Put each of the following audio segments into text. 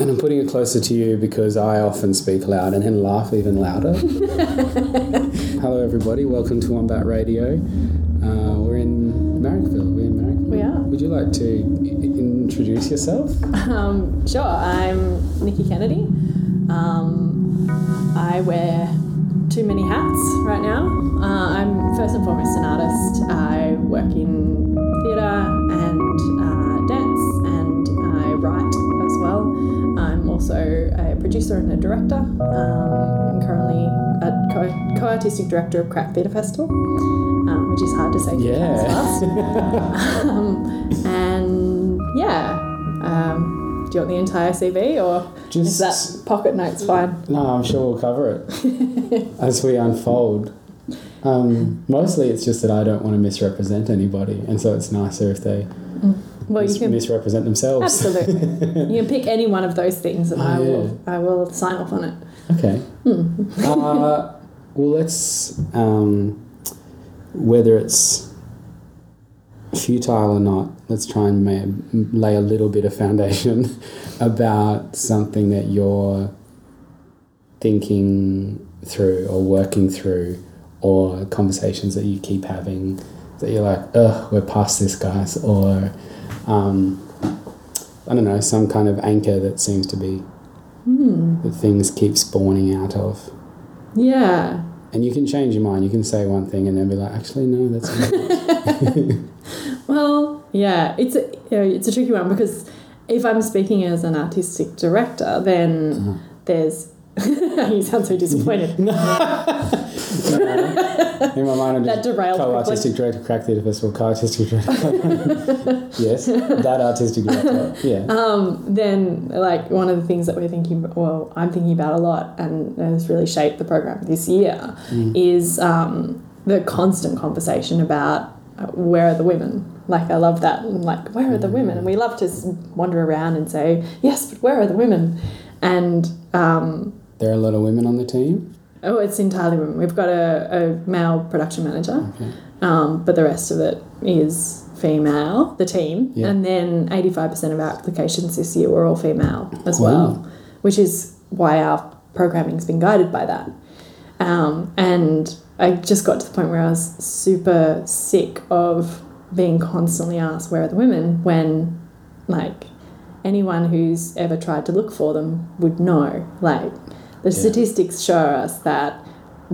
And I'm putting it closer to you because I often speak loud and then laugh even louder. Hello, everybody. Welcome to Wombat Radio. Uh, we're in Marrickville. We're in Marrickville. We are. Would you like to introduce yourself? Um, sure, I'm Nikki Kennedy. Um, I wear too many hats right now. Uh, I'm first and foremost an artist. I work in theatre well. I'm also a producer and a director. Um, I'm currently a co- co-artistic director of Crack Theatre Festival, um, which is hard to say. fast. Yeah. um, and yeah, um, do you want the entire CV or is Just that pocket notes fine? no, I'm sure we'll cover it as we unfold. Um, mostly, it's just that I don't want to misrepresent anybody, and so it's nicer if they Well, mis- you can misrepresent themselves. absolutely. you can pick any one of those things, and Oh, I yeah. will. I will sign off on it. Okay. Hmm. uh, well, let's um, whether it's futile or not. Let's try and ma- lay a little bit of foundation about something that you're thinking through or working through, or conversations that you keep having that you're like, ugh, we're past this, guys, or um, I don't know, some kind of anchor that seems to be Hmm. that things keep spawning out of. Yeah. And you can change your mind. You can say one thing and then be like, actually, no, that's not. Well, yeah. It's a you know, it's a tricky one because if I'm speaking as an artistic director, then Uh-huh. there's. you sound so disappointed. No. In my mind, I'm That just derailed co-artistic director, crack theatre festival, co-artistic director. yes, that artistic director. Yeah. um, then like one of the things that we're thinking well i'm thinking about a lot and has really shaped the program this year is um, the constant conversation about uh, where are the women like i love that and like where are the women and we love to wander around and say yes but where are the women and um, There are a lot of women on the team. oh it's entirely women we've got a, a male production manager Okay. um, but the rest of it is female, the team, Yeah. and then 85% of our applications this year were all female as Wow. well, which is why our programming's been guided by that. Um, and I just got to the point where I was super sick of being constantly asked, Where are the women? when, like, anyone who's ever tried to look for them would know. Like, the Yeah. statistics show us that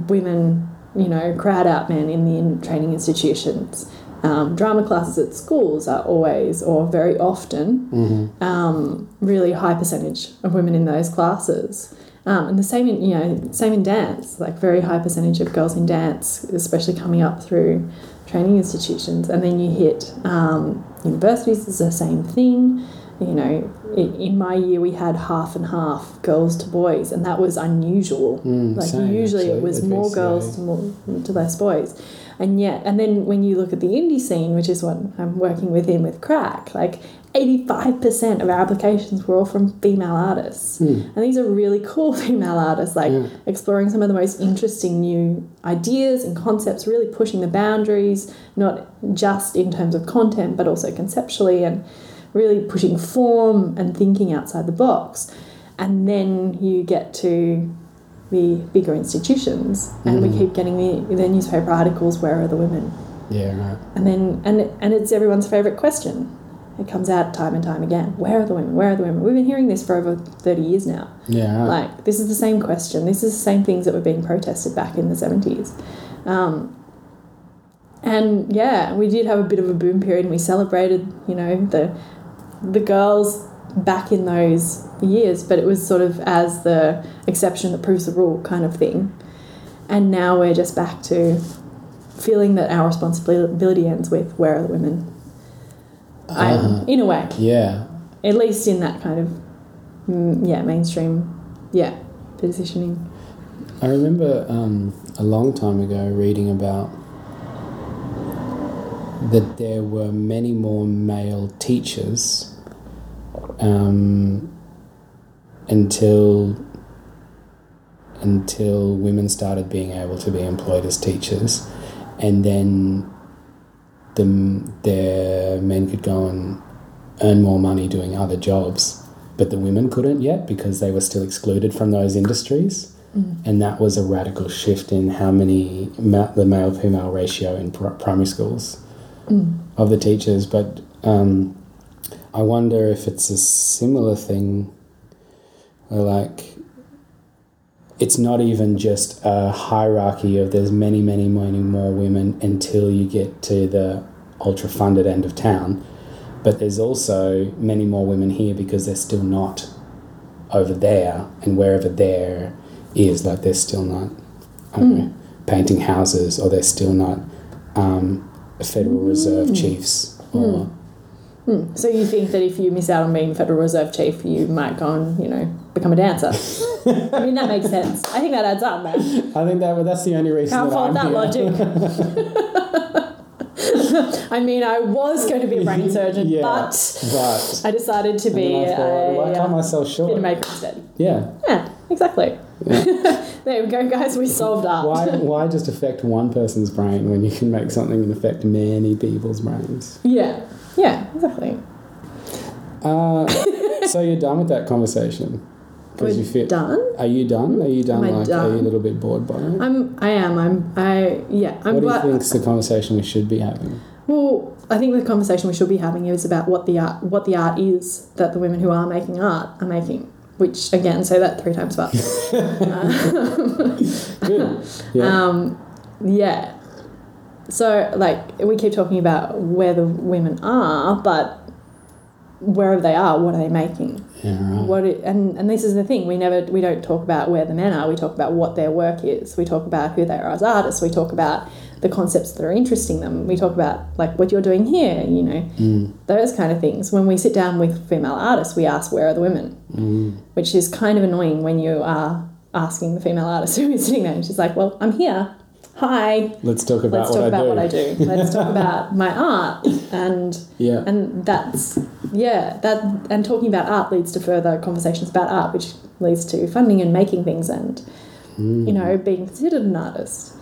women, you know, crowd out men in the in training institutions. Um, drama classes at schools are always, or very often, Mm-hmm. um, really high percentage of women in those classes. Um, and the same in you know same in dance, like very high percentage of girls in dance, especially coming up through training institutions. And then you hit um, universities, it's the same thing. You know, in, in my year we had half and half girls to boys, and that was unusual. Mm, like same, usually it was more girls to, more, to less boys. And yet, and then when you look at the indie scene, which is what I'm working within with Crack, like 85% of our applications were all from female artists. Hmm. And these are really cool female artists, like Yeah. exploring some of the most interesting new ideas and concepts, really pushing the boundaries, not just in terms of content, but also conceptually, and really pushing form and thinking outside the box. And then you get to the bigger institutions, and we Mhm. keep getting the, the newspaper articles, Where are the women? Yeah, right. And then, and, and it's everyone's favourite question. It comes out time and time again. Where are the women? Where are the women? We've been hearing this for over 30 years now. Yeah, right. Like, this is the same question. This is the same things that were being protested back in the 70s. Um, and yeah, we did have a bit of a boom period and we celebrated, you know, the, the girls back in those years, but it was sort of as the exception that proves the rule kind of thing. And now we're just back to feeling that our responsibility ends with where are the women? Uh-huh. in a way, yeah. at least in that kind of mm, yeah mainstream yeah positioning. I remember um, a long time ago reading about that there were many more male teachers um, until until women started being able to be employed as teachers, and then the their men could go and earn more money doing other jobs. But the women couldn't yet because they were still excluded from those industries. And that was a radical shift in how many ma- the male female ratio in pr- primary schools of the teachers. But um, I wonder if it's a similar thing where, like, it's not even just a hierarchy of there's many, many, many more women until you get to the ultra funded end of town. But there's also many more women here because they're still not over there and wherever there is, like they're still not I don't know, painting houses or they're still not um, Federal Reserve mm. chiefs hmm. or hmm. So you think that if you miss out on being Federal Reserve Chief, you might go and, you know, become a dancer? I mean, that makes sense. I think that adds up, man. I think that that's the only reason Can't that fault I'm that here. logic. I mean, I was going to be a brain surgeon, Yeah, but but I decided to and be then I thought, why a cut uh, myself short? filmmaker instead. Yeah. Yeah, exactly. There we go, guys. We solved art. Why, why just affect one person's brain when you can make something and affect many people's brains? Yeah, yeah, exactly. Uh, so you're done with that conversation? We're you feel. done. Are you done? Are you done? Am like, are you a little bit bored by it? I'm. I am. I'm. I. Yeah. I'm what do you glad. think is the conversation we should be having? Well, I think the conversation we should be having is about what the art, what the art is that the women who are making art are making. Which again, say that three times fast. Good. Yeah. Um, yeah. So, like, we keep talking about where the women are, but wherever they are, what are they making? yeah. Right. What it, and and this is the thing we never we don't talk about where the men are. We talk about what their work is. We talk about who they are as artists. We talk about the concepts that are interesting them. We talk about like what you're doing here. You know, Mm. those kind of things. When we sit down with female artists, we ask where are the women, Mm. which is kind of annoying when you are asking the female artist who is sitting there and she's like, "Well, I'm here. Hi, Let's talk about let's what talk I about do. what I do. Let's talk about my art and." Yeah. and that's yeah that and talking about art leads to further conversations about art which leads to funding and making things and you know being considered an artist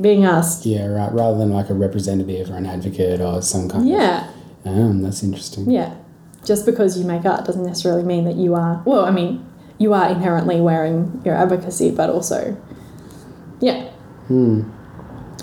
being asked yeah. Right. Rather than like a representative or an advocate or some kind yeah of. Um, that's interesting. yeah just because you make art doesn't necessarily mean that you are well i mean you are inherently wearing your advocacy but also yeah Hmm.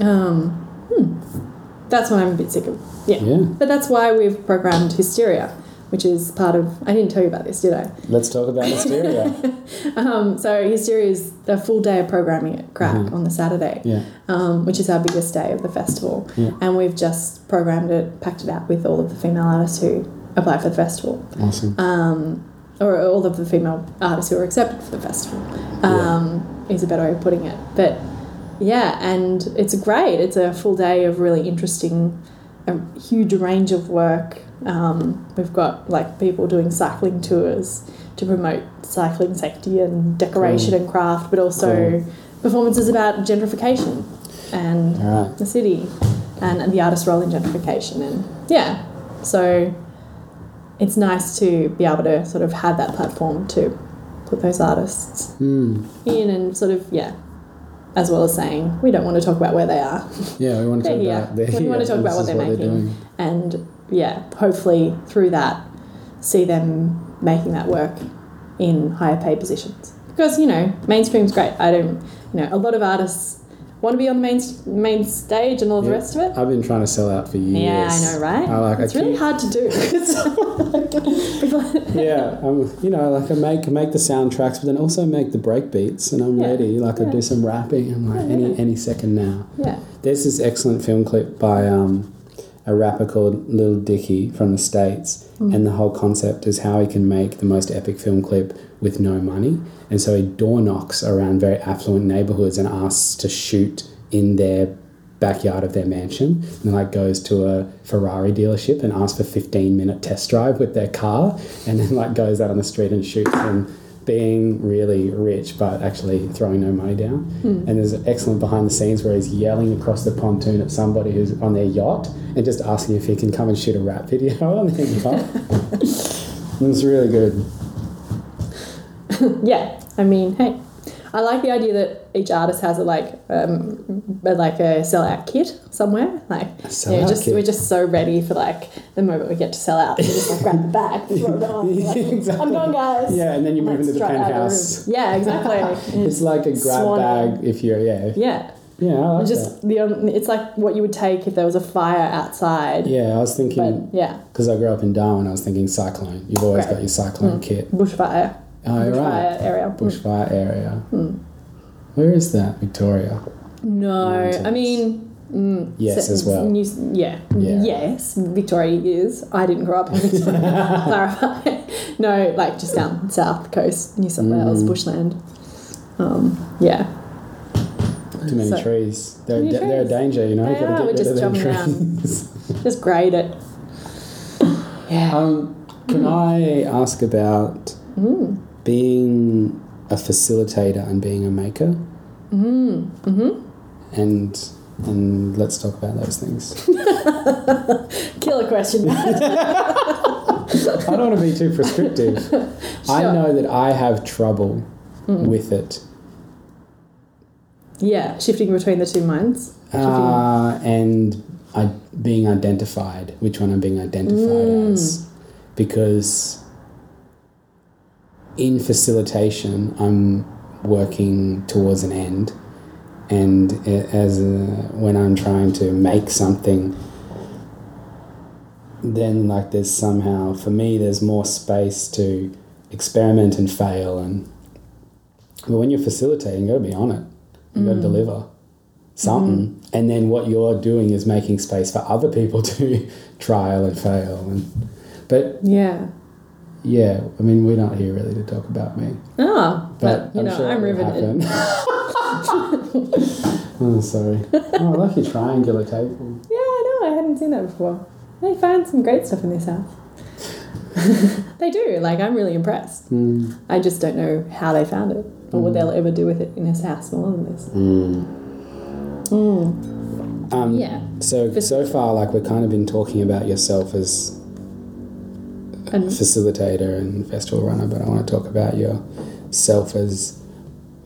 um hmm. that's what i'm a bit sick of yeah Yeah. but that's why we've programmed hysteria which is part of i didn't tell you about this did i Let's talk about hysteria. Um, so Hysteria is the full day of programming at Crack Mhm. on the Saturday, yeah. um, which is our biggest day of the festival. Yeah. And we've just programmed it, packed it out with all of the female artists who apply for the festival, Awesome. um, or all of the female artists who are accepted for the festival. Um, Is a better way of putting it. But yeah, and it's great. It's a full day of really interesting, a huge range of work. Um, we've got like people doing cycling tours to promote cycling safety and decoration and craft, but also Cool. performances about gentrification and right. the city and, and the artist's role in gentrification. And yeah, so it's nice to be able to sort of have that platform to put those artists Hmm. in and sort of, yeah, as well as saying, we don't want to talk about where they are. Yeah. We want to talk here. about. We want to talk about what they're making. doing. and yeah, hopefully through that, see them making that work in higher paid positions. Because, you know, mainstream's great. I don't, you know, a lot of artists want to be on the main, main stage and all the rest of it. I've been trying to sell out for years. Yeah, I know, right? I like. it's I really keep- hard to do. yeah, I'm, you know, like I make make the soundtracks, but then also make the break beats, and I'm Yeah, ready. Like I do some rapping. I'm like Yeah, any yeah. any second now. yeah. There's this excellent film clip by um, a rapper called Lil Dicky from the states, Mm. and the whole concept is how he can make the most epic film clip with no money, and so he door knocks around very affluent neighborhoods and asks to shoot in their backyard of their mansion. And like goes to a Ferrari dealership and asks for 15 minute test drive with their car. And then like goes out on the street and shoots them being really rich but actually throwing no money down. Hmm. And there's an excellent behind the scenes where he's yelling across the pontoon at somebody who's on their yacht and just asking if he can come and shoot a rap video on their yacht. It's really good. Yeah, I mean, hey, I like the idea that each artist has a like um, a- like a sellout kit somewhere. Like yeah, just kit. we're just so ready for like the moment we get to sell out. We just like grab the bag, throw it on. like, Exactly. I'm going, guys. Yeah, and then you move into the penthouse. Yeah, exactly. It's like a grab Swan. bag if you're yeah yeah, yeah I like that. just the only- it's like what you would take if there was a fire outside. Yeah, I was thinking But yeah, because I grew up in Darwin. I was thinking cyclone. You've always got your cyclone kit. bushfire, bushfire right. area. Bushfire area. Where is that, Victoria? No, I mean, mm, Yes, se- as well. New, yeah. Yeah. yes, Victoria is. I didn't grow up in Victoria. Clarify. no, like just down south coast, New South Wales, Mm. bushland. Um, yeah, Too many So- trees. They're, many da- they're a danger, you know. They You've got to are, we're just jumping trees. just grade it. Yeah. um, can I ask about Mm. Being a facilitator and being a maker? Mm. hmm And and let's talk about those things. Killer question. I don't want to be too prescriptive. I know that I have trouble Mm. with it. yeah, shifting between the two minds. Uh, and I, being identified, which one I'm being identified Mm. as. Because in facilitation, I'm working towards an end. And as a, when I'm trying to make something, then like there's somehow for me there's more space to experiment and fail and but when you're facilitating you got to be on it you got to Mm. deliver something and then what you're doing is making space for other people to trial and fail and but yeah. Yeah i mean we're not here really to talk about me Ah, but, but, you know, sure I'm riveted. oh sorry oh lucky triangular table Yeah, I know. I hadn't seen that before. They find some great stuff in this house. they do. Like, I'm really impressed. mm. I just don't know how they found it or what Mm. they'll ever do with it in this house more than this. Mm. Um, Yeah. So Fac- so far, like we've kind of been talking about yourself as And facilitator and festival runner, but I want to talk about yourself as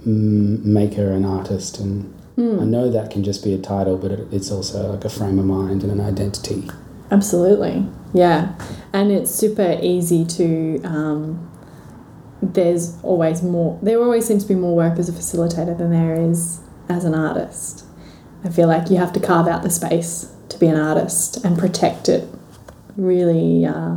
maker and artist. And I mm, know that can just be a title, but it, it's also like a frame of mind and an identity. absolutely. Yeah. And it's super easy to. Um, there's always more. There always seems to be more work as a facilitator than there is as an artist. I feel like you have to carve out the space to be an artist and protect it really uh,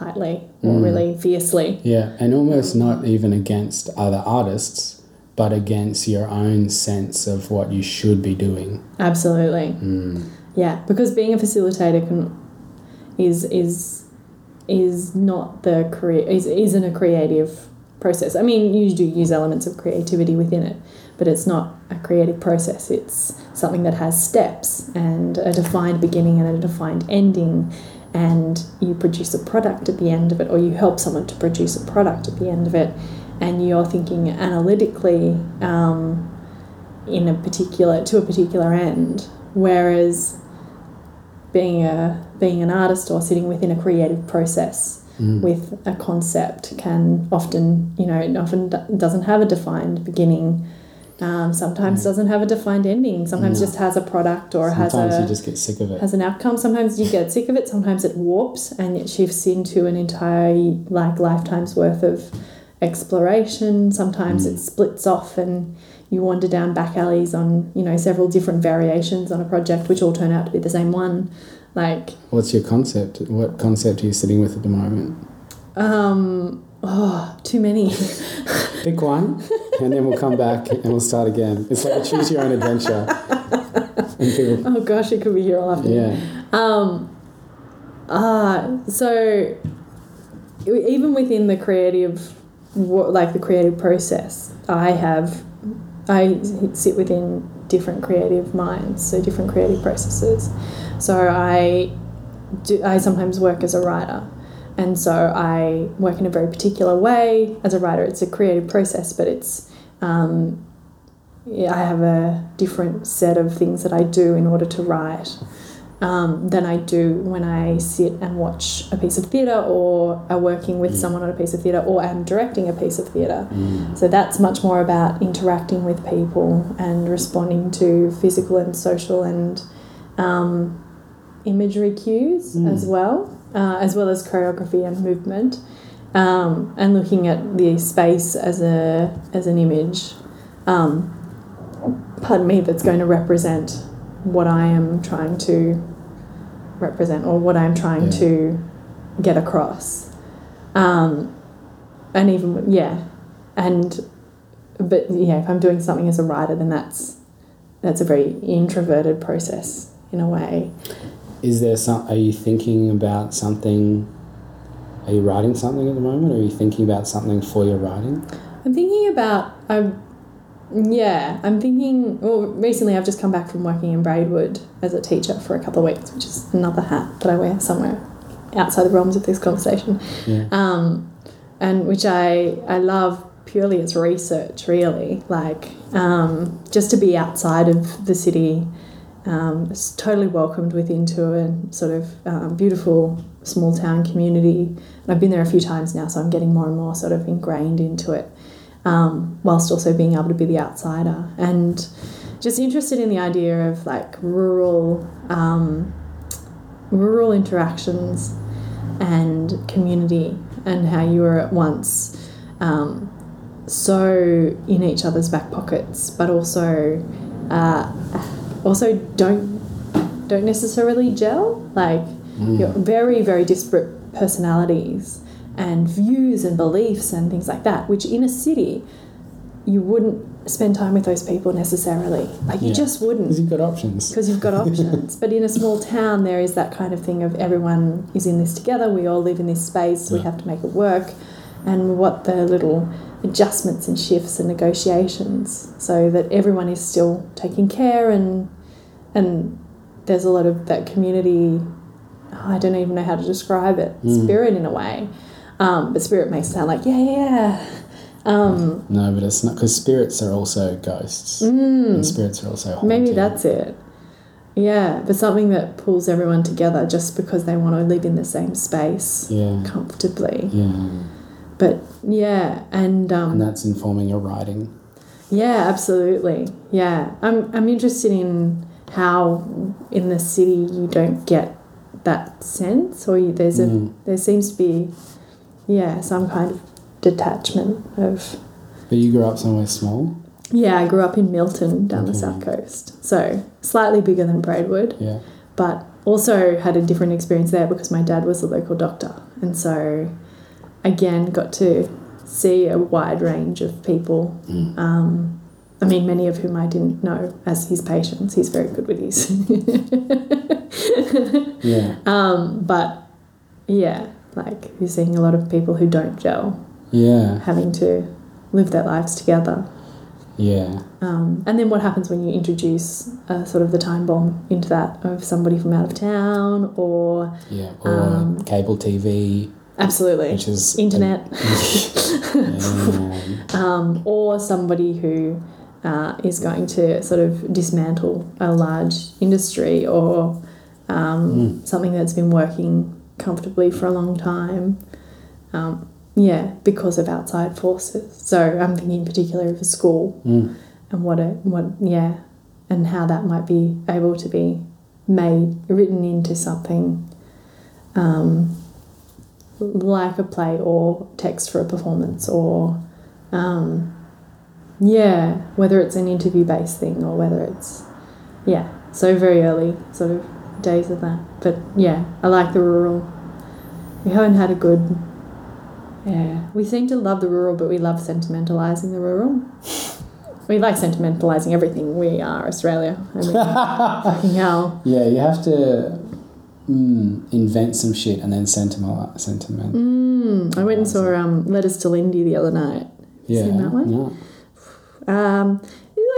tightly or Mm. really fiercely. Yeah, and almost not even against other artists, but against your own sense of what you should be doing. Absolutely. Mm. Yeah, because being a facilitator can is is is not the crea- is isn't a creative process. I mean, you do use elements of creativity within it, but it's not a creative process. It's something that has steps and a defined beginning and a defined ending, and you produce a product at the end of it, or you help someone to produce a product at the end of it, and you're thinking analytically um, in a particular to a particular end, whereas being a being an artist or sitting within a creative process Mm. with a concept can often you know it often doesn't have a defined beginning um, sometimes Mm. doesn't have a defined ending sometimes No. just has a product or Sometimes has a you just get sick of it. has an outcome sometimes you get sick of it sometimes it warps and it shifts into an entire like lifetime's worth of exploration sometimes Mm. it splits off and you wander down back alleys on you know several different variations on a project which all turn out to be the same one like What's your concept? What concept are you sitting with at the moment? um oh too many Pick one, and then we'll come back and we'll start again. It's like a choose your own adventure. People, oh gosh it could be here all afternoon yeah, Um, ah, so even within the creative, like the creative process, I have, I sit within different creative minds, so different creative processes. So I do, I sometimes work as a writer. And so I work in a very particular way. As a writer, it's a creative process, but it's um, yeah, I have a different set of things that I do in order to write. um, than I do when I sit and watch a piece of theatre or are working with someone on a piece of theatre or am directing a piece of theatre. So that's much more about interacting with people and responding to physical and social and um, imagery cues as well, uh, as well as choreography and movement, um, and looking at the space as a as an image. Um, pardon me, that's going to represent what I am trying to represent or what I'm trying Yeah. to get across. Um, and even yeah, and but yeah, if I'm doing something as a writer, then that's that's a very introverted process in a way. Is there some? Are you thinking about something? Are you writing something at the moment? Or are you thinking about something for your writing? I'm thinking about I'm yeah, I'm thinking well recently I've just come back from working in Braidwood as a teacher for a couple of weeks, which is another hat that I wear somewhere outside the realms of this conversation. Yeah. Um, and which I I love purely as research really, like um, just to be outside of the city. Um, it's totally welcomed within to a sort of um, beautiful small town community. And I've been there a few times now, so I'm getting more and more sort of ingrained into it, um, whilst also being able to be the outsider and just interested in the idea of like rural, um, rural interactions and community, and how you were at once um, so in each other's back pockets, but also uh, also don't don't necessarily gel. Like mm. you're very very disparate personalities and views and beliefs and things like that, which in a city you wouldn't spend time with those people necessarily. Like you Yeah. just wouldn't Because you've got options. because you've got options. but in a small town, there is that kind of thing of everyone is in this together. We all live in this space. We have to make it work, and what the little adjustments and shifts and negotiations, so that everyone is still taking care and and there's a lot of that community. I don't even know how to describe it. Spirit in a way, um, but spirit may sound like yeah, yeah. Um, No, but it's not because spirits are also ghosts, and spirits are also haunting. Mm. Maybe that's it. Yeah, but something that pulls everyone together just because they want to live in the same space yeah, comfortably. yeah, But yeah, and um, and that's informing your writing. yeah, absolutely. Yeah, I'm I'm interested in how in the city you don't get that sense, or you, there's a Mm. there seems to be yeah some kind of detachment of But you grew up somewhere small. yeah. I grew up in Milton down the south coast, so slightly bigger than Braidwood. Yeah, but also had a different experience there because my dad was a local doctor and so again got to see a wide range of people. Um, i mean many of whom i didn't know as his patients. He's very good with his. Yeah, um, but yeah like you're seeing a lot of people who don't gel. Yeah, having to live their lives together. Yeah, um, and then what happens when you introduce uh, sort of the time bomb into that of somebody from out of town or yeah. Or Um, cable TV, absolutely which is internet yeah, um, or somebody who uh, is going to sort of dismantle a large industry or um, something that's been working comfortably for a long time. Um, yeah, because of outside forces. So I'm thinking in particular of a school Mm. and what a what yeah, and how that might be able to be made written into something um, like a play or text for a performance or um, yeah, whether it's an interview based thing or whether it's yeah, so very early sort of days of that. But yeah, I like the rural. We haven't had a good yeah. We seem to love the rural, but we love sentimentalizing the rural. We like sentimentalizing everything. We are Australia. I mean, fucking hell. yeah. You have to mm, invent some shit and then sentiment, sentiment. Mm, I went and saw um, Letters to Lindy the other night. yeah, seen that one? No. Um,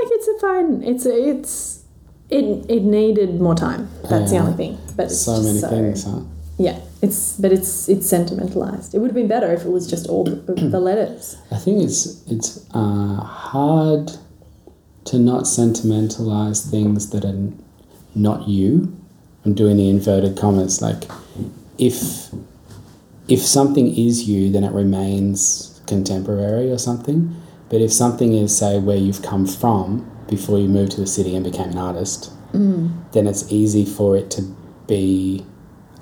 like it's a fine. It's a, it's it it needed more time. That's the only thing. But it's So many so, things, huh? Yeah, it's but it's it's sentimentalized. It would have been better if it was just all the, the letters. I think it's it's uh, hard to not sentimentalize things that are not you, I'm doing the inverted commas. Like, if if something is you, then it remains contemporary or something. But if something is, say, where you've come from before you moved to the city and became an artist, mm. then it's easy for it to be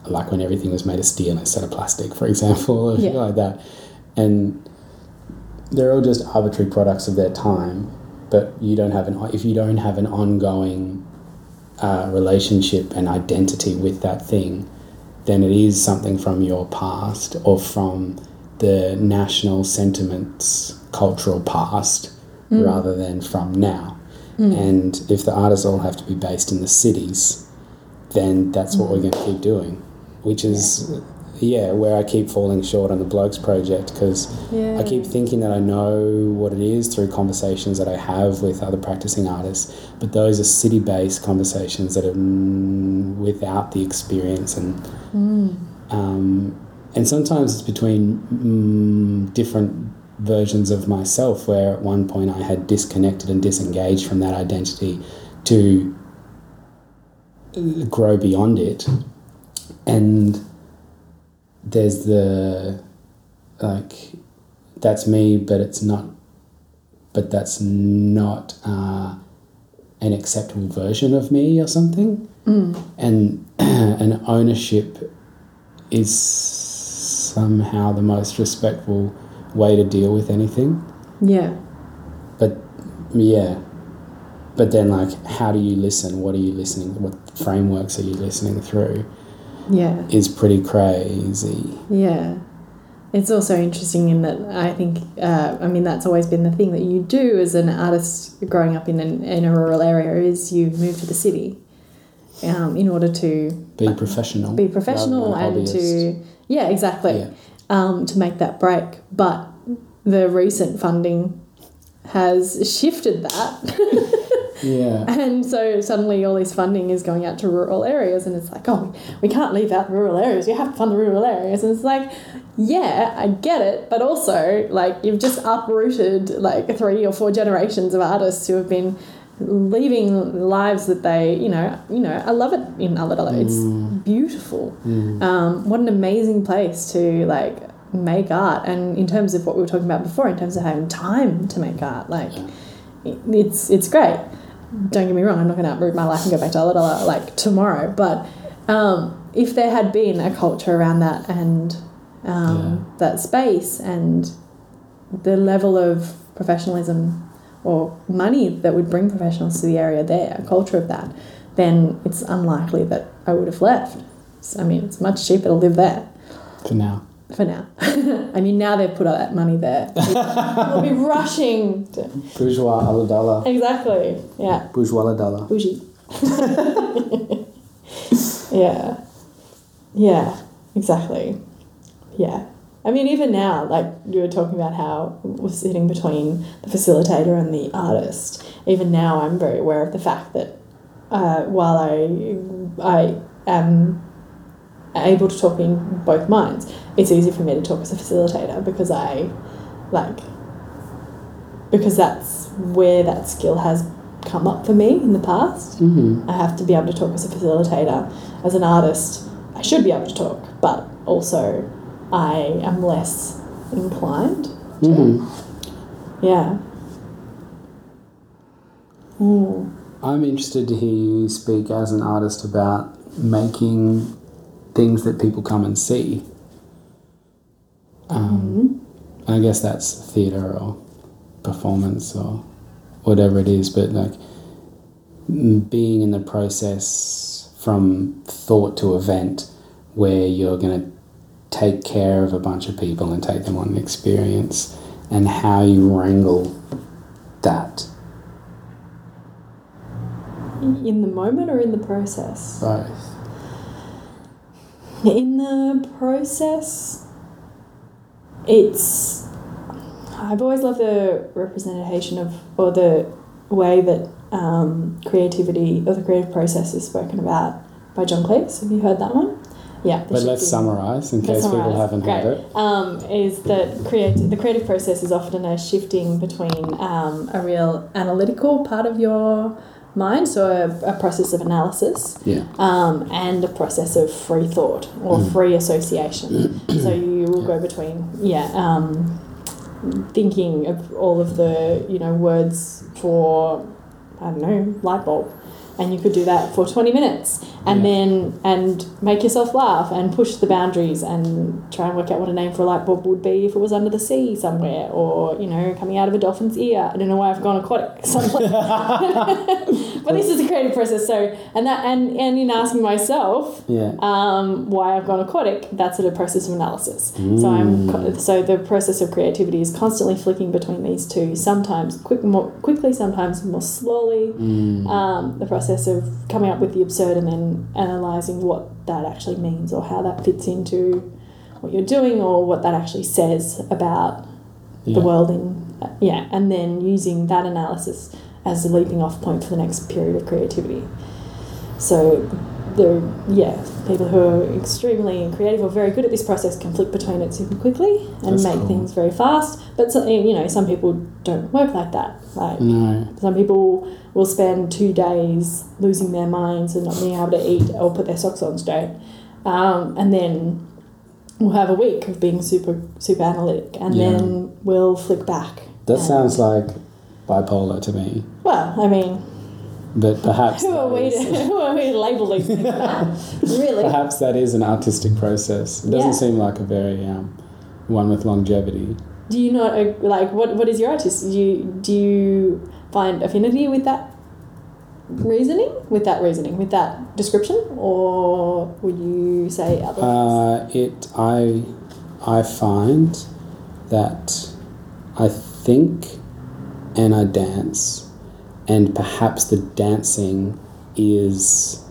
like when everything was made of steel instead of plastic, for example, or Yeah. like that. And they're all just arbitrary products of their time. But you don't have an if you don't have an ongoing uh, relationship and identity with that thing, then it is something from your past or from the national sentiments, cultural past, mm. rather than from now. Mm. And if the artists all have to be based in the cities, then that's what we're mm. going to keep doing, which is, yeah, where I keep falling short on the Blokes project because Yeah. I keep thinking that I know what it is through conversations that I have with other practicing artists, but those are city based conversations that are mm, without the experience and. Um, and sometimes it's between mm, different versions of myself where at one point I had disconnected and disengaged from that identity to uh, grow beyond it. And there's the like that's me, but it's not. But that's not uh, an acceptable version of me or something. And an ownership is somehow the most respectful way to deal with anything. Yeah. But yeah. But then, like, how do you listen? What are you listening? What frameworks are you listening through? Yeah. Is pretty crazy. Yeah. It's also interesting in that I think, uh, I mean, that's always been the thing that you do as an artist growing up in, an, in a rural area is you move to the city um, in order to Be professional. be professional and hobbyist. to, yeah, exactly, Yeah. um, to make that break. But the recent funding has shifted that. Yeah. And so suddenly all this funding is going out to rural areas, and it's like, oh, we can't leave out rural areas. You have to fund the rural areas. And it's like, yeah, I get it, but also like you've just uprooted like three or four generations of artists who have been leaving lives that they, you know, you know, I love it in Ulladulla. It's beautiful. Um, what an amazing place to like make art, and in terms of what we were talking about before, in terms of having time to make art, like it's it's great. Don't get me wrong, I'm not going to uproot my life and go back to Ulladulla like tomorrow. But um, if there had been a culture around that and um, that space and the level of professionalism or money that would bring professionals to the area there, a culture of that, then it's unlikely that I would have left. So, I mean, it's much cheaper to live there For now. For now. I mean, now they've put all that money there. we'll be rushing to. Bourgeois a la dollar. Exactly. Yeah. Bourgeois la dollar. Bougie. yeah. Yeah. Exactly. Yeah. I mean, even now, like you were talking about how we're sitting between the facilitator and the artist. Even now, I'm very aware of the fact that uh, while I I am able to talk in both minds, it's easy for me to talk as a facilitator because I like because that's where that skill has come up for me in the past. Mm-hmm. I have to be able to talk as a facilitator. As an artist, I should be able to talk, but also I am less inclined. Mm-hmm. Yeah. Mm. I'm interested to hear you speak as an artist about making things that people come and see. Um, I guess that's theatre or performance or whatever it is, but like being in the process from thought to event where you're going to take care of a bunch of people and take them on an experience and how you wrangle that In the moment or in the process? both. In the process, it's. I've always loved the representation of, or the way that um, creativity or the creative process is spoken about by John Cleese. Have you heard that one? Yeah. But let's summarise in case people haven't Great. heard it. Um, is that create the creative process is often a shifting between um, a real analytical part of your mind, so a, a process of analysis, Yeah. um, and a process of free thought or Mm. free association. so you will go between, yeah, um, thinking of all of the you know words for I don't know light bulb, and you could do that for twenty minutes, and Yeah. then and make yourself laugh and push the boundaries and try and work out what a name for a light bulb would be if it was under the sea somewhere or you know coming out of a dolphin's ear. I don't know why I've gone aquatic somewhere, but this is a creative process. So and that and and in asking myself Yeah. um, why I've gone aquatic, that's a process of analysis. So I'm so the process of creativity is constantly flicking between these two. Sometimes quick, more quickly, sometimes more slowly. Um, the process of coming up with the absurd and then analyzing what that actually means or how that fits into what you're doing or what that actually says about Yeah. the world in yeah, and then using that analysis as a leaping off point for the next period of creativity. So the yeah, people who are extremely creative or very good at this process can flip between it super quickly and That's make cool. things very fast. But so, you know, some people don't work like that. Like No. some people will spend two days losing their minds and not being able to eat or put their socks on straight, um, and then we'll have a week of being super super analytic, and Yeah. then we'll flick back. That sounds like bipolar to me. well. I mean, But perhaps who are we is- to who are we to label these things? really? perhaps that is an artistic process. It doesn't Yeah. seem like a very um, one with longevity. Do you not like what? What is your artist? Do you do you find affinity with that reasoning, with that reasoning, with that description, or would you say otherwise? Uh, it I I find that I think and I dance, and perhaps the dancing is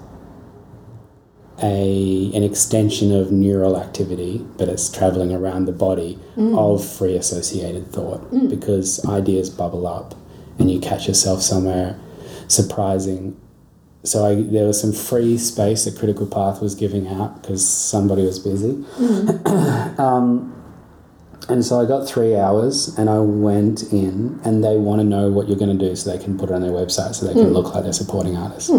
a an extension of neural activity, but it's traveling around the body mm. of free associated thought mm. because ideas bubble up, and you catch yourself somewhere surprising. So I, there was some free space that Critical Path was giving out because somebody was busy. Mm. um, and so I got three hours and I went in and they want to know what you're going to do so they can put it on their website so they can look like they're supporting artists.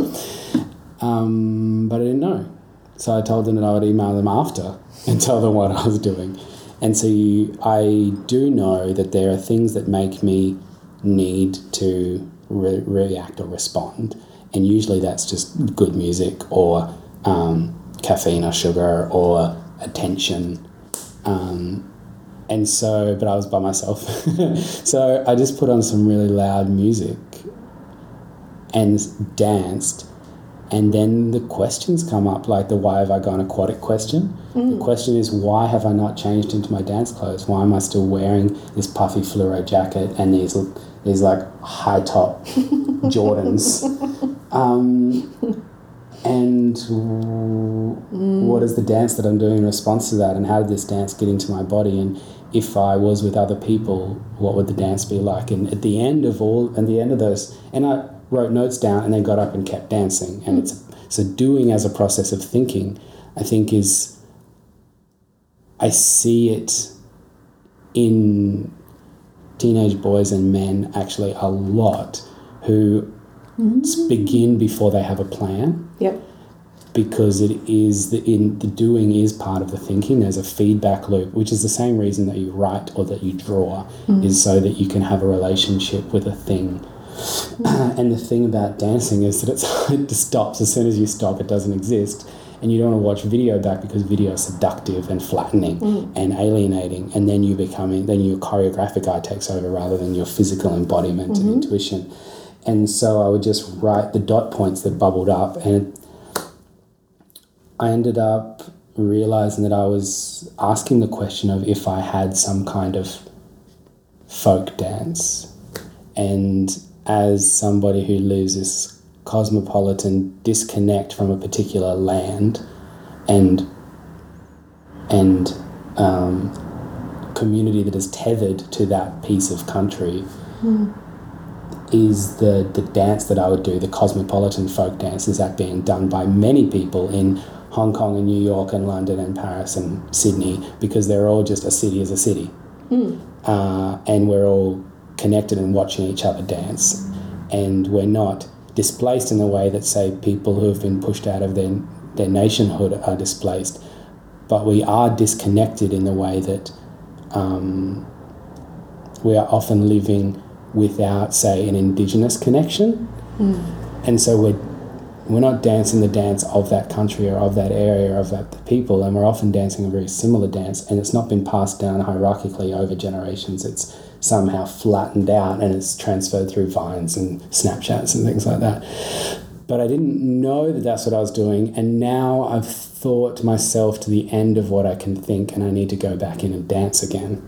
Um, but I didn't know. So I told them that I would email them after and tell them what I was doing. And so you, I do know that there are things that make me need to re- react or respond. And usually that's just good music or um, caffeine or sugar or attention. Um, and so, but I was by myself. so I just put on some really loud music and danced. And then the questions come up, like the why have I gone aquatic question. The question is, why have I not changed into my dance clothes? Why am I still wearing this puffy fluoro jacket and these, these like high top Jordans? Um, and what is the dance that I'm doing in response to that? And how did this dance get into my body? And if I was with other people, what would the dance be like? And at the end of all, and the end of those, and I wrote notes down and then got up and kept dancing. And it's so doing as a process of thinking, I think is, I see it in teenage boys and men actually a lot who mm-hmm. begin before they have a plan Yep. Because it is the in the doing is part of the thinking. There's a feedback loop which is the same reason that you write or that you draw mm. is so that you can have a relationship with a thing. Mm. And the thing about dancing is that it's, it just stops as soon as you stop it doesn't exist. And you don't want to watch video back because video is seductive and flattening mm. and alienating. And then you becoming then your choreographic eye takes over rather than your physical embodiment and mm-hmm. intuition. And so I would just write the dot points that bubbled up and I ended up realizing that I was asking the question of if I had some kind of folk dance. And as somebody who lives this cosmopolitan disconnect from a particular land and and um, community that is tethered to that piece of country is the, the dance that I would do, the cosmopolitan folk dance, is that being done by many people in Hong Kong and New York and London and Paris and Sydney because they're all just a city as a city. Uh, and we're all connected and watching each other dance. And we're not displaced in the way that, say, people who have been pushed out of their, their nationhood are displaced, but we are disconnected in the way that um, we are often living without, say, an indigenous connection. And so we're, we're not dancing the dance of that country or of that area or of that people, and we're often dancing a very similar dance, and it's not been passed down hierarchically over generations. It's somehow flattened out and it's transferred through vines and Snapchats and things like that. But I didn't know that that's what I was doing, and now I've thought myself to the end of what I can think, and I need to go back in and dance again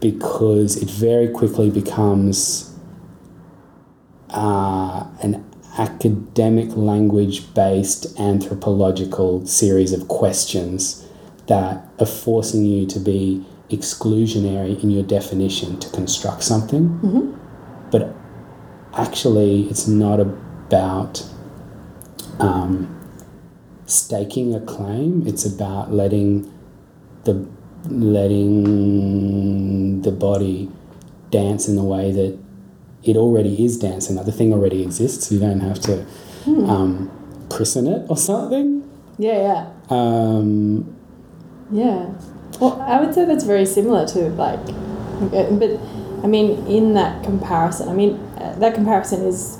because it very quickly becomes uh, an academic language based anthropological series of questions that are forcing you to be exclusionary in your definition to construct something. But actually, it's not about um, staking a claim, it's about letting the letting the body dance in the way that it already is dancing. Like the thing already exists. You don't have to um, christen it or something. Yeah, yeah. Um, Yeah. Well, I would say that's very similar to like, uh, but I mean, in that comparison, I mean, uh, that comparison is,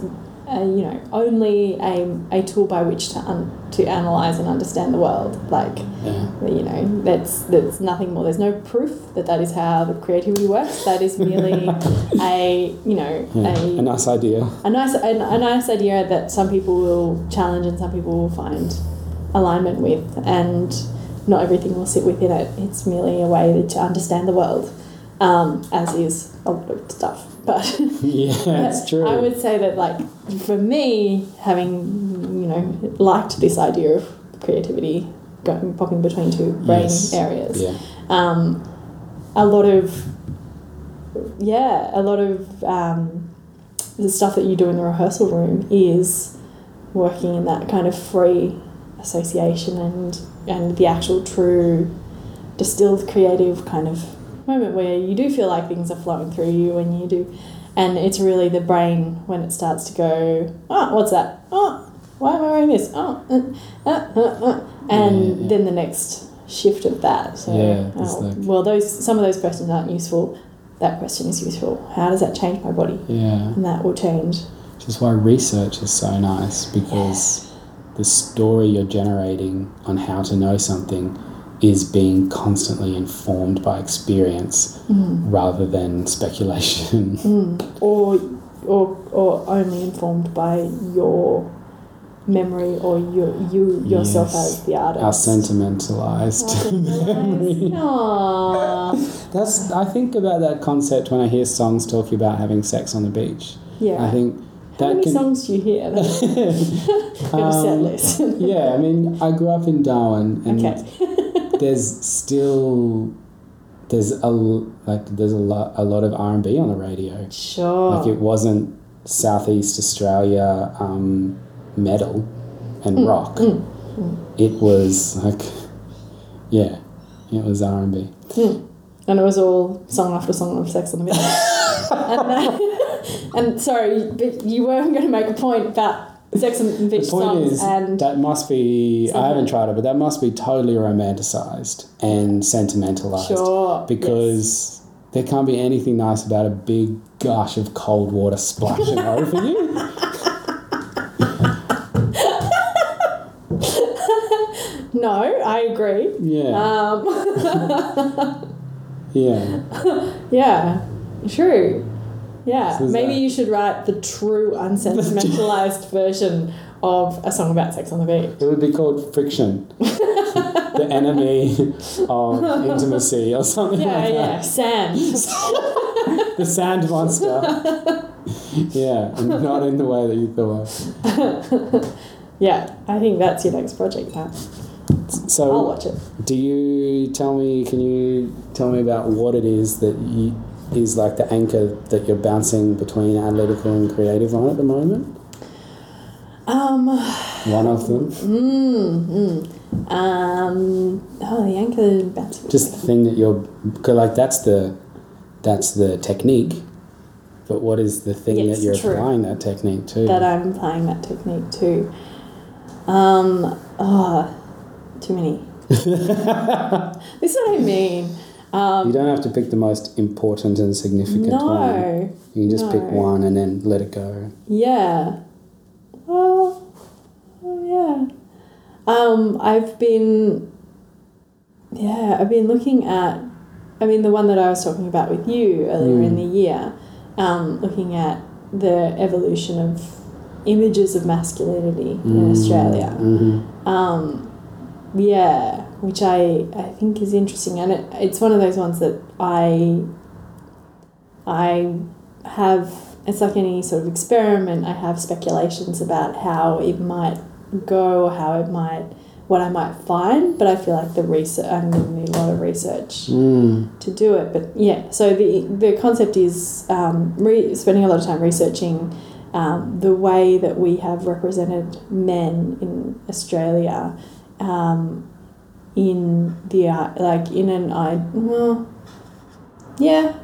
uh, you know, only a, a tool by which to un- to analyze and understand the world. Like, yeah. you know, that's that's nothing more. There's no proof that that is how the creativity works. That is merely a, you know, Yeah. a A nice idea. a nice a, a nice idea that some people will challenge and some people will find alignment with and not everything will sit within it it's merely a way to understand the world um, as is a lot of stuff but Yeah, it's true. i would say that like for me having you know liked this idea of creativity going popping between two brain Yes. areas Yeah. um, a lot of yeah a lot of um, the stuff that you do in the rehearsal room is working in that kind of free association and and the actual true distilled creative kind of moment where you do feel like things are flowing through you and you do and it's really the brain when it starts to go oh what's that? Oh why am i wearing this? Oh uh, uh, uh, uh. and Yeah, yeah. then the next shift of that. So Yeah, oh, like- well those some of those questions aren't useful. That question is useful. How does that change my body? Yeah. and that will change. Which is why research is so nice because the story you're generating on how to know something is being constantly informed by experience rather than speculation. or or or only informed by your memory or your you yourself Yes. as the artist. Our sentimentalized memory. That's I think about that concept when I hear songs talking about having sex on the beach. Yeah. I think How many can songs do you hear? Have a set Um, list. yeah, I mean, I grew up in Darwin, and okay. There's still there's a like there's a lot a lot of R and B on the radio. Sure. Like it wasn't Southeast Australia um, metal and Mm, rock. It was like yeah, it was R and B. and it was all song after song of sex on the beach. and, uh, and sorry, but you weren't going to make a point about sex the beach The point songs is and that must be I haven't tried it, but that must be totally romanticized and sentimentalized. sure because there can't be anything nice about a big gush of cold water splashing over you. no, I agree. Yeah, Um, yeah. Yeah, true. Yeah, So maybe that- you should write the true unsentimentalized version of a song about sex on the beach. It would be called friction, the enemy of intimacy, or something Yeah, like yeah, sand. that. The sand monster. yeah, not in the way that you thought. Yeah, I think that's your next project. Pat. I'll So, watch it. do you tell me? Can you tell me about what it is that you is like the anchor that you're bouncing between analytical and creative on at the moment? Um, One of them. mm, mm. Um, oh, the anchor bounce. just the thing that you're cause like that's the that's the technique But what is the thing Yes, that you're true. applying that technique to? that I'm applying that technique to. Um, oh, too many. this is what I mean. Um, you don't have to pick the most important and significant one. no, You can just pick one and then let it go. yeah. Well, oh, yeah. Um, I've been, yeah, I've been looking at. I mean, the one that I was talking about with you earlier in Mm. the year, um, looking at the evolution of images of masculinity in Australia. hmm Um, yeah, which I, I think is interesting, and it, it's one of those ones that I I have. It's like any sort of experiment. I have speculations about how it might go, or how it might, what I might find. But I feel like the research. I'm going to need a lot of research Mm. to do it. But yeah, so the the concept is um, re- spending a lot of time researching um, the way that we have represented men in Australia um, in the like in an I well, yeah,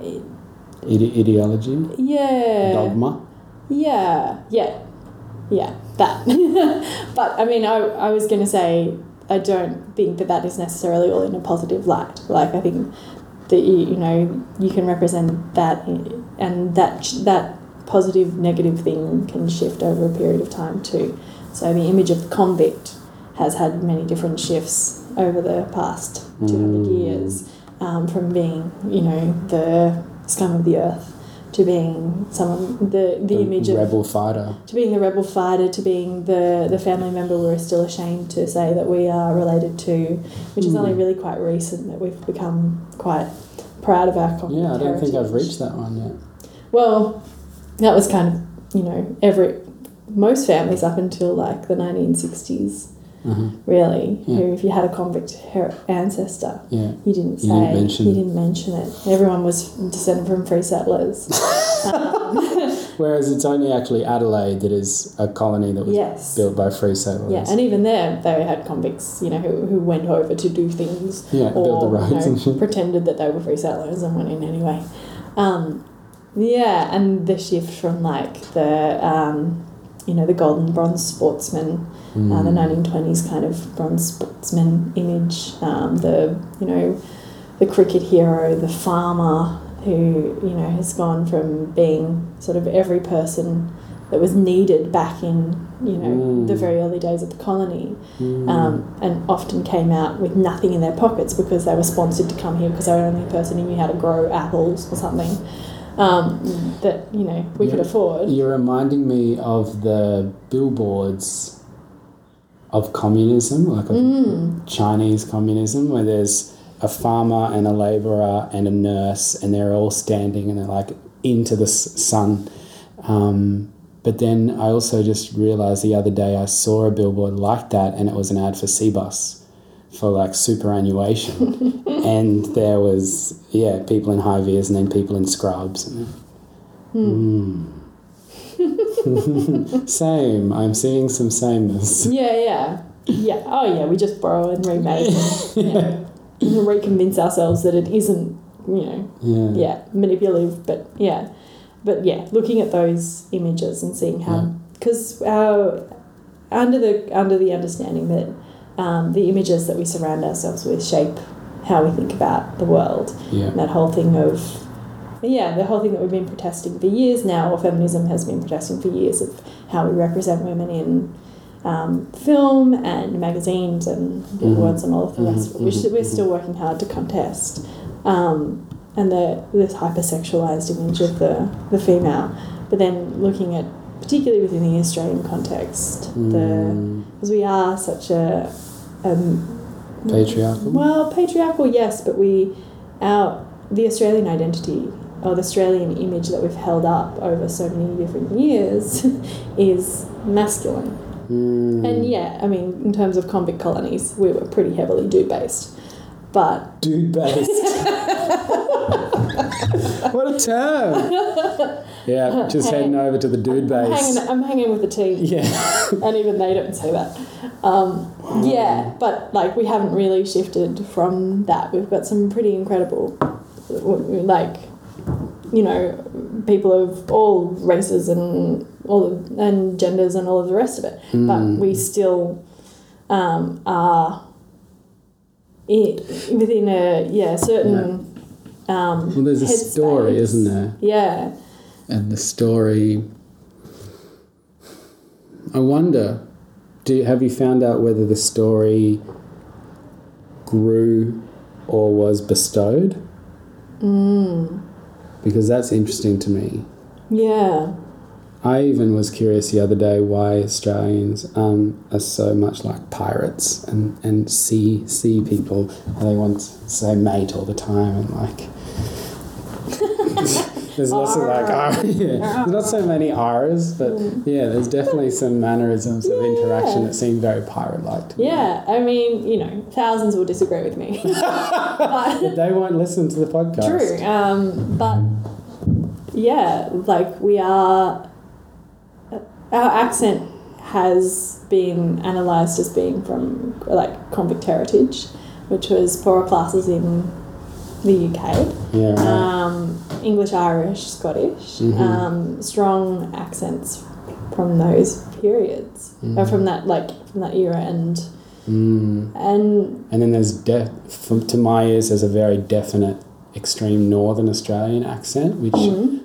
Ide- ideology, yeah, dogma. yeah, yeah, yeah, that. but I mean, I, I was going to say, I don't think that that is necessarily all in a positive light. Like, I think that, you, you know, you can represent that and that, that positive, negative thing can shift over a period of time too. So the image of the convict has had many different shifts over the past 200 Mm. years um, from being, you know, the scum of the earth to being someone the the image of rebel fighter. to being the rebel fighter to being the the family member we're still ashamed to say that we are related to which is only really quite recent that we've become quite proud of our Yeah, I don't think I've reached that one yet. well that was kind of you know every most families up until like the 1960s Uh-huh. really Yeah. who if you had a convict her- ancestor Yeah. you didn't say You didn't mention- you didn't mention it everyone was descended from free settlers um, Whereas it's only actually Adelaide that is a colony that was yes built by free settlers. Yeah, and even there, they had convicts, you know, who, who went over to do things Yeah, build the or roads you and know, shit. pretended that they were free settlers and went in anyway. Um, yeah, and the shift from like the, um, you know, the golden bronze sportsman, uh, the Mm. 1920s kind of bronze sportsman image, um, the, you know, the cricket hero, the farmer who, you know, has gone from being sort of every person that was needed back in, you know, Mm. the very early days of the colony Mm. um, and often came out with nothing in their pockets because they were sponsored to come here because they were the only person who knew how to grow apples or something um, that you know we could afford. You're reminding me of the billboards of communism, like of Mm. Chinese communism, where there's a farmer and a labourer and a nurse, and they're all standing and they're like into the sun. Um, but then I also just realised the other day I saw a billboard like that, and it was an ad for Cbus for like superannuation, and there was yeah people in high vis and then people in scrubs. And, Mm. Same. I'm seeing some sameness. Yeah, yeah, yeah. Oh, yeah. We just borrow and remake, and, yeah, and reconvince ourselves that it isn't, you know, Yeah. yeah, manipulative. But yeah, but yeah, looking at those images and seeing how, because our under the under the understanding that um, the images that we surround ourselves with shape how we think about the world. Yeah. And that whole thing of yeah, the whole thing that we've been protesting for years now, or feminism has been protesting for years of how we represent women in um, film and magazines and billboards and all of the rest of it, which mhm, we're mhm. still working hard to contest. Um, and the this hypersexualized image of the, the female, but then looking at particularly within the Australian context, the Mm. because we are such a um, Patriarchal? well, patriarchal, yes, but we, our the Australian identity or the Australian image that we've held up over so many different years is masculine. Mm. And yeah, I mean, in terms of convict colonies, we were pretty heavily dude based, but Dude based. what a term. Yeah, just heading over to the dude I'm base. hanging, I'm hanging with the team. Yeah. and even they don't say that. Um, yeah, but like we haven't really shifted from that. We've got some pretty incredible, like, you know, people of all races and all of, and genders and all of the rest of it. But we still um, are within a yeah certain. Um, Well, there's a story, headspace. isn't there? Yeah. And the story. I wonder, do have you found out whether the story grew or was bestowed? Mm. Because that's interesting to me. Yeah. I even was curious the other day why Australians um, are so much like pirates and, and sea sea people. They want to say mate all the time and like. there's lots of like R, yeah. There's not so many R's, but yeah, there's definitely some mannerisms of interaction that seem very pirate like to me. Yeah. I mean, you know, thousands will disagree with me. but But they won't listen to the podcast. True. Um, but yeah, like we are, our accent has been analysed as being from like convict heritage, which was poorer classes in the UK. Yeah, right. Um, English, Irish, Scottish, Mhm. um, strong accents from those periods, or from that like from that era, and Mm. and And then there's, de- from, to my ears, there's a very definite extreme northern Australian accent, which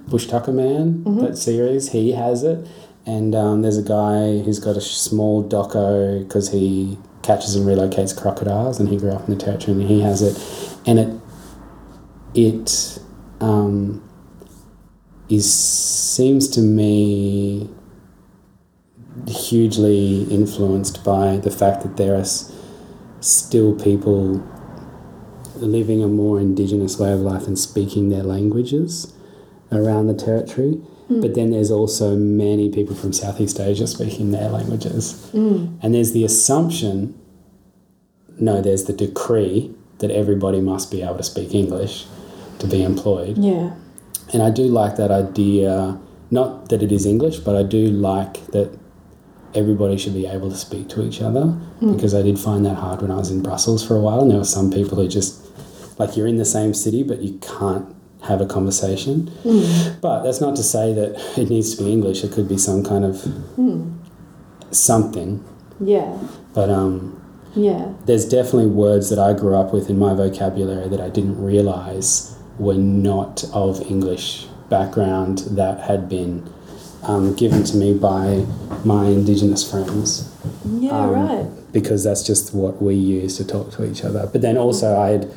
Bush Tucker Man, that series, he has it. And um, there's a guy who's got a small doco because he catches and relocates crocodiles, and he grew up in the territory, and he has it. And it, it um, is seems to me hugely influenced by the fact that there are s- still people living a more indigenous way of life and speaking their languages around the territory. Mm. But then there's also many people from Southeast Asia speaking their languages. Mm. And there's the assumption, no, there's the decree that everybody must be able to speak English to be employed. yeah, And I do like that idea, not that it is English, but I do like that everybody should be able to speak to each other mm. because I did find that hard when I was in Brussels for a while. And there were some people who just, like, you're in the same city, but you can't have a conversation. But that's not to say that it needs to be English, it could be some kind of something. yeah, But, um, yeah. there's definitely words that I grew up with in my vocabulary that I didn't realize were not of English background that had been um, given to me by my Indigenous friends Yeah, Um, right. because that's just what we use to talk to each other. But then also I had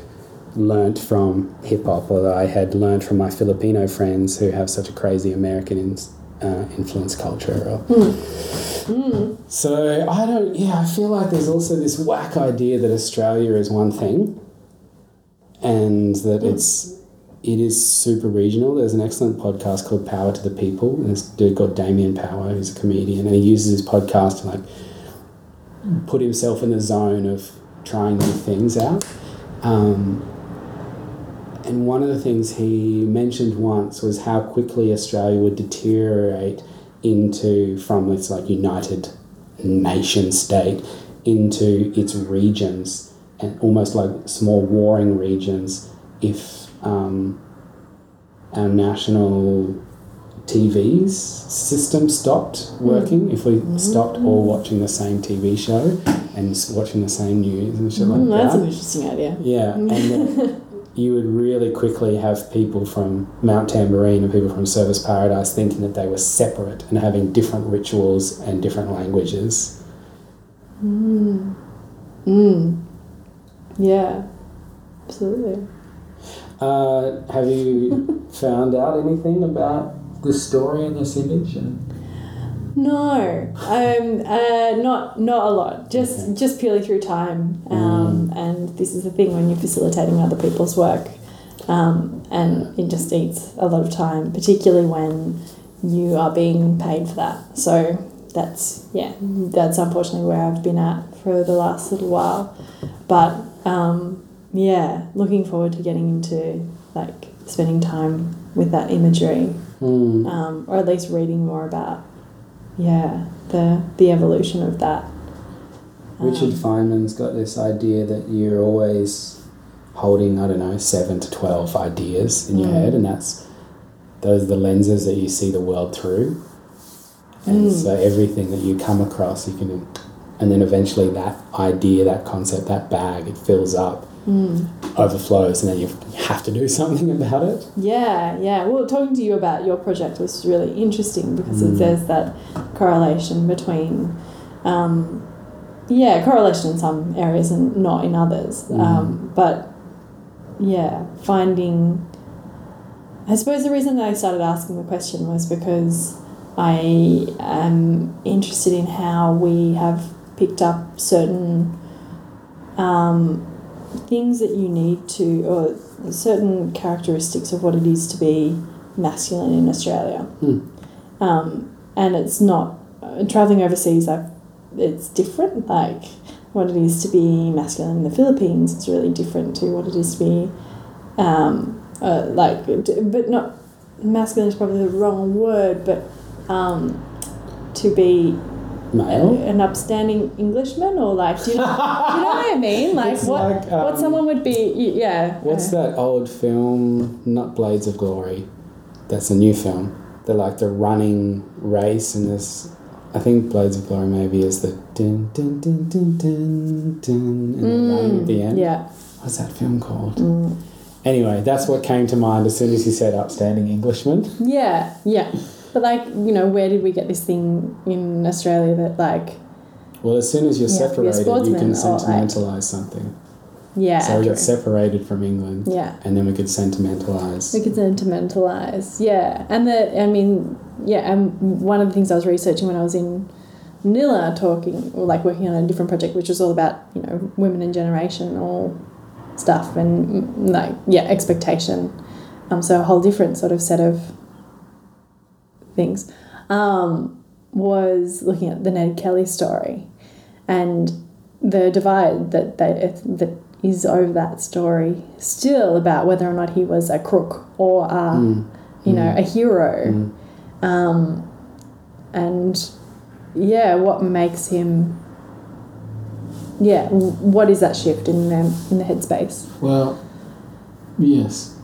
learnt from hip hop, or I had learnt from my Filipino friends who have such a crazy American in, uh, influence culture. Or, so I don't. Yeah, I feel like there's also this whack idea that Australia is one thing, and that it's it is super regional. There's an excellent podcast called Power to the People. And this dude called Damien Power, who's a comedian, and he uses his podcast to like put himself in the zone of trying new things out. Um, and one of the things he mentioned once was how quickly Australia would deteriorate into from its like united nation state into its regions and almost like small warring regions if um, our national TV's system stopped working, if we stopped all watching the same TV show and watching the same news and shit Mm, like that's that. an interesting idea. Yeah, and then you would really quickly have people from Mount Tamborine and people from Surfers Paradise thinking that they were separate and having different rituals and different languages. Mm. Yeah, absolutely. Uh, have you found out anything about the story in this image? And No, um, uh, not not a lot. Just Okay. just purely through time. Um, And this is the thing when you're facilitating other people's work, um, and it just eats a lot of time, particularly when you are being paid for that. So that's yeah, that's unfortunately where I've been at for the last little while. But um, yeah, looking forward to getting into like spending time with that imagery Hmm. um, or at least reading more about yeah the the evolution of that. Richard Um, Feynman's got this idea that you're always holding, I don't know, seven to twelve ideas in your Mm. head, and that's those are the lenses that you see the world through. And so everything that you come across, you can, and then eventually that idea, that concept, that bag, it fills up, overflows, and then you have to do something about it. Yeah, yeah. Well, talking to you about your project was really interesting because Mm. there's that correlation between, um, yeah, correlation in some areas and not in others. Mm. Um, but yeah, finding. I suppose the reason that I started asking the question was because I am interested in how we have picked up certain um, things that you need to, or certain characteristics of what it is to be masculine in Australia. Hmm. Um, and it's not, uh, traveling overseas, I've, it's different. Like, what it is to be masculine in the Philippines is really different to what it is to be, um, uh, like, but not, masculine is probably the wrong word, but um, to be Male. an upstanding Englishman or like do you, do you know what I mean? Like It's what like, um, what someone would be yeah. What's uh, that old film? Not Blades of Glory. That's a new film. They're like the running race, and this. I think Blades of Glory maybe is the dun dun dun dun dun dun, and the at the end. Mm, Yeah. What's that film called? Mm. Anyway, that's what came to mind as soon as you said upstanding Englishman. Yeah, yeah. But like, you know, where did we get this thing in Australia that like Well, as soon as you're You have to be separated, you can or, like- sentimentalize something. yeah. so we got separated from England, yeah. and then we could sentimentalize. We could sentimentalize, yeah. And the, I mean, yeah, and one of the things I was researching when I was in Manila talking, or like working on a different project, which was all about, you know, women and generation generational stuff and like, yeah, expectation. Um, so a whole different sort of set of things. Um, was looking at the Ned Kelly story and the divide that, that, that is over that story still about whether or not he was a crook or a, Mm. you know a hero Mm. um, and yeah what makes him yeah what is that shift in the, in the headspace Well, yes.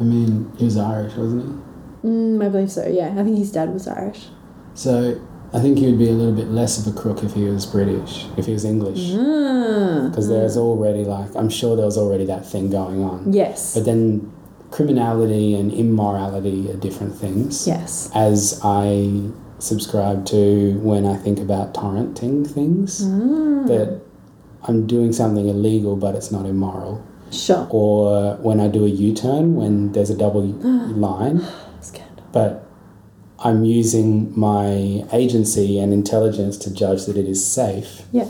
I mean, he was Irish, wasn't he? Mm, I believe so yeah I think his dad was Irish So I think he would be a little bit less of a crook if he was British, if he was English. mm. Because there's already, like, I'm sure there was already that thing going on. yes But then criminality and immorality are different things. yes As I subscribe to when I think about torrenting things, mm. that I'm doing something illegal but it's not immoral. sure Or when I do a U turn when there's a double line. But I'm using my agency and intelligence to judge that it is safe, yeah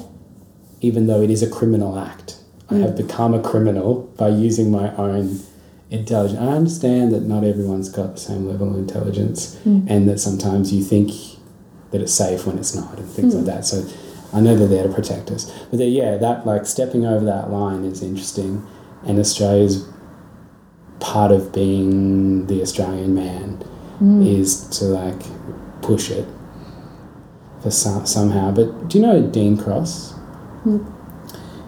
even though it is a criminal act. I have mm. become a criminal by using my own intelligence. I understand that not everyone's got the same level of intelligence, mm. and that sometimes you think that it's safe when it's not, and things like mm. that. So I know they're there to protect us. But yeah, that like stepping over that line is interesting, and Australia's part of being the Australian man Mm. is to like push it for some, somehow. But do you know Dean Cross? Mm.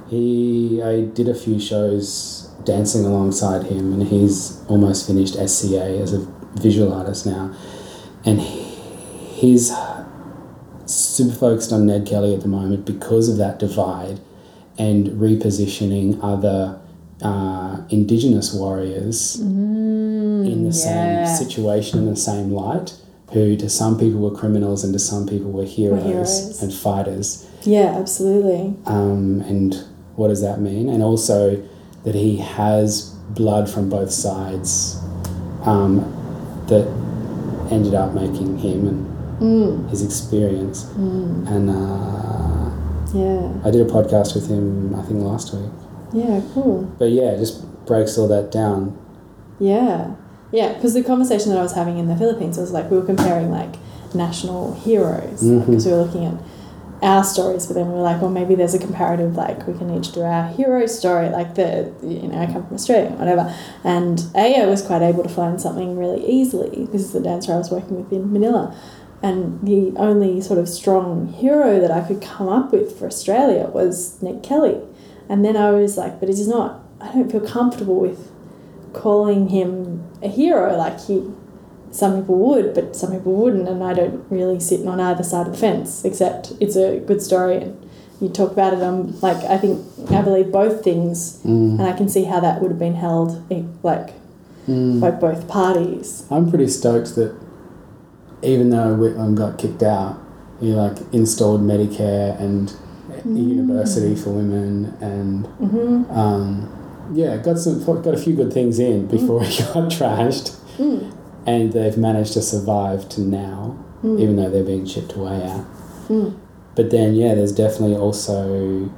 He, I did a few shows dancing alongside him, and he's almost finished SCA as a visual artist now, and he, he's super focused on Ned Kelly at the moment because of that divide and repositioning other uh, Indigenous warriors mm. In the yeah. same situation in the same light, who to some people were criminals and to some people were heroes, heroes. and fighters. yeah absolutely Um, and what does that mean? And also that he has blood from both sides um, that ended up making him and mm. his experience. Mm. And uh, yeah I did a podcast with him, I think last week. yeah cool But yeah, it just breaks all that down. Yeah, yeah. Because the conversation that I was having in the Philippines was like we were comparing like national heroes because we mm-hmm. were looking at our stories, but then we were like, well, maybe there's a comparative. Like we can each do our hero story. Like the you know I come from Australia, whatever. And a I was quite able to find something really easily. This is the dancer I was working with in Manila. And the only sort of strong hero that I could come up with for Australia was Nick Kelly. And then I was like, but it is not, I don't feel comfortable with calling him a hero. Like he some people would, but some people wouldn't, and I don't really sit on either side of the fence. Except it's a good story, and you talk about it. I'm like, I think I believe both things, Mm. and I can see how that would have been held like Mm. by both parties. I'm pretty stoked that even though Whitlam got kicked out, he like installed Medicare and a university for women and Mm-hmm. um, yeah, got some got a few good things in before he got trashed, Mm. and they've managed to survive to now, Mm. even though they're being chipped away at. Mm. But then yeah, there's definitely also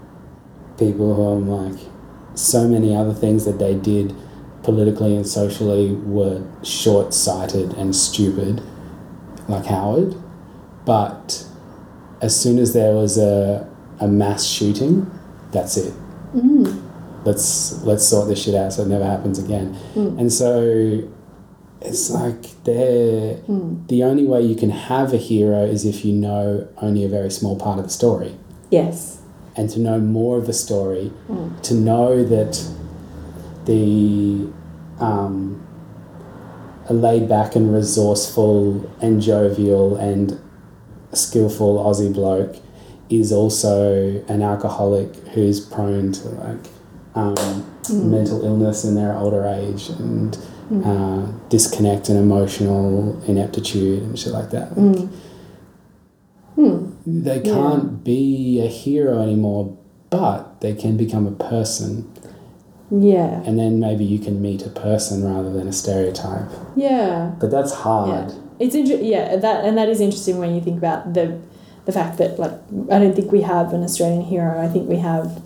people who I'm like, so many other things that they did politically and socially were short sighted and stupid, like Howard. But as soon as there was a, a mass shooting, that's it. Mm. Let's let's sort this shit out so it never happens again. Mm. And so it's like they're Mm. the only way you can have a hero is if you know only a very small part of the story. Yes. And to know more of the story, Mm. to know that the um, a laid back and resourceful and jovial and skillful Aussie bloke is also an alcoholic who's prone to like um, Mm. mental illness in their older age and Mm. uh, disconnect and emotional ineptitude and shit like that. Like, Mm. Mm. They can't be a hero anymore, but they can become a person, Yeah. and then maybe you can meet a person rather than a stereotype. Yeah. But that's hard. Yeah. It's inter- yeah, that and that is interesting when you think about the the fact that like I don't think we have an Australian hero. I think we have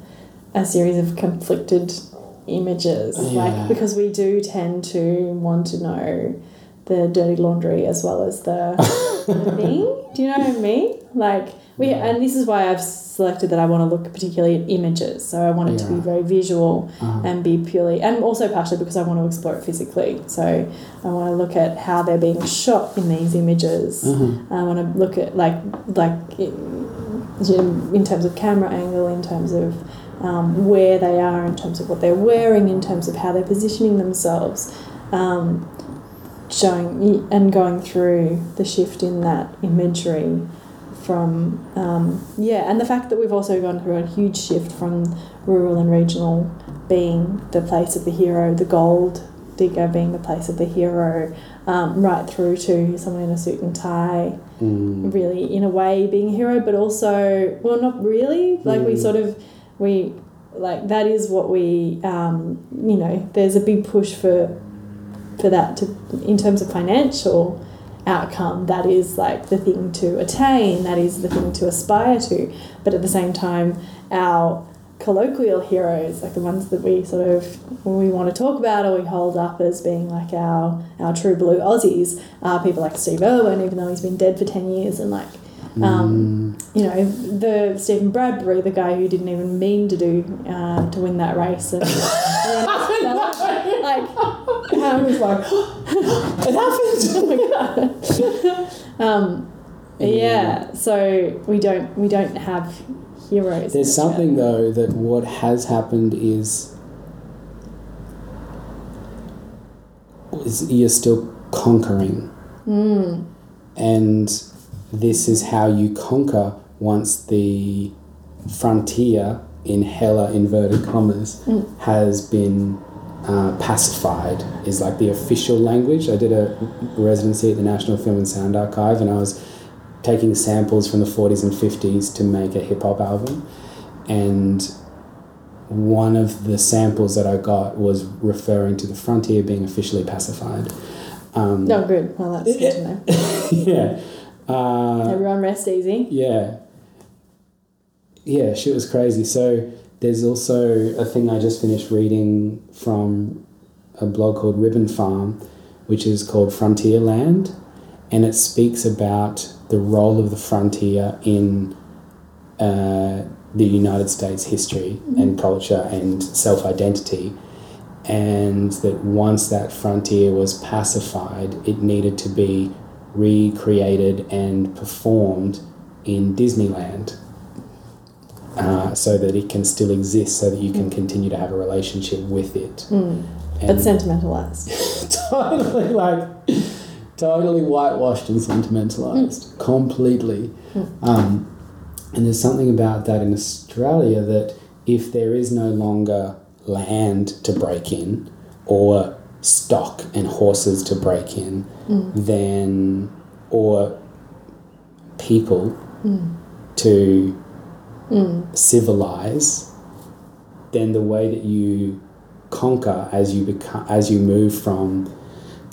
a series of conflicted images. Yeah. Like because we do tend to want to know the dirty laundry as well as the, the thing. Do you know what I mean? Like we Yeah. and this is why I've selected that I want to look particularly at images. So I want it to be very visual Uh, and be purely and also partially because I want to explore it physically. So I want to look at how they're being shot in these images. uh-huh. I want to look at like like in, in terms of camera angle, in terms of um, where they are, in terms of what they're wearing, in terms of how they're positioning themselves, um, showing and going through the shift in that imagery from um, yeah, and the fact that we've also gone through a huge shift from rural and regional being the place of the hero, the gold digger being the place of the hero, um, right through to someone in a suit and tie, Mm. really in a way being a hero, but also well, not really. Like we Mm. sort of we like that is what we um, you know. There's a big push for for that to in terms of financial outcome that is like the thing to attain that is the thing to aspire to but at the same time our colloquial heroes like the ones that we sort of we want to talk about or we hold up as being like our our true blue aussies are people like steve irwin even though he's been dead for 10 years and like um, you know the Steven Bradbury, the guy who didn't even mean to do uh, to win that race, and, like um, was like, it happened. oh my god. um, yeah. So we don't we don't have heroes. There's something though that what has happened is, is you're still conquering, Mm. and this is how you conquer once the frontier in hella inverted commas Mm. has been uh, pacified is like the official language. I did a residency at the National Film and Sound Archive, and I was taking samples from the 40s and 50s to make a hip hop album. And one of the samples that I got was referring to the frontier being officially pacified. Um, No, good. Well, that's good to know. yeah. Uh, Everyone rest easy. yeah. Yeah, shit was crazy. So there's also a thing I just finished reading from a blog called Ribbon Farm, which is called Frontierland, and it speaks about the role of the frontier in uh, the United States history and culture and self identity. And that once that frontier was pacified, it needed to be recreated and performed in Disneyland uh, so that it can still exist, so that you can continue to have a relationship with it. Mm. But sentimentalized. totally like totally whitewashed and sentimentalized completely. Um, and there's something about that in Australia that if there is no longer land to break in or stock and horses to break in, then or people to civilize, then the way that you conquer as you become as you move from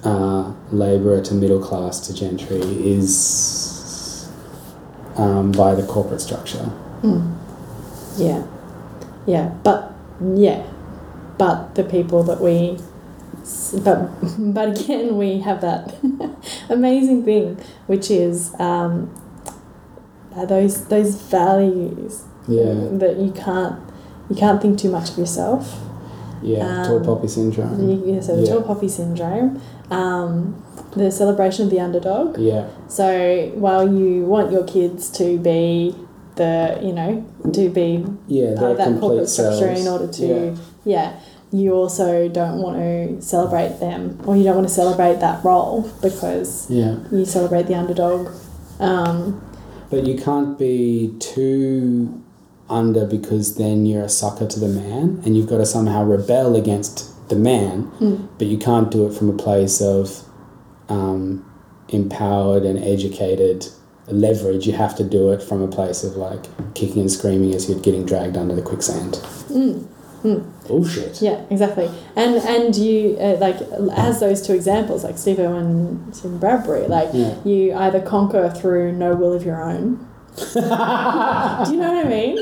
uh, labourer to middle class to gentry is um, by the corporate structure. Yeah. Yeah. But yeah. But the people that we but but again we have that amazing thing which is um, uh, those those values Yeah, that you can't you can't think too much of yourself. yeah, tall Um, poppy syndrome. Yeah, so the Yeah. tall poppy syndrome, um, the celebration of the underdog. Yeah, So while you want your kids to be the you know to be yeah, part of that corporate structure in order to Yeah. yeah. You also don't want to celebrate them or you don't want to celebrate that role because Yeah, you celebrate the underdog um, but you can't be too under because then you're a sucker to the man, and you've got to somehow rebel against the man. mm, but you can't do it from a place of um, empowered and educated leverage. You have to do it from a place of like kicking and screaming as you're getting dragged under the quicksand. mm, mm. Bullshit. yeah exactly and and you uh, like as those two examples like Steve and Steven Bradbury like Yeah. you either conquer through no will of your own do you know what I mean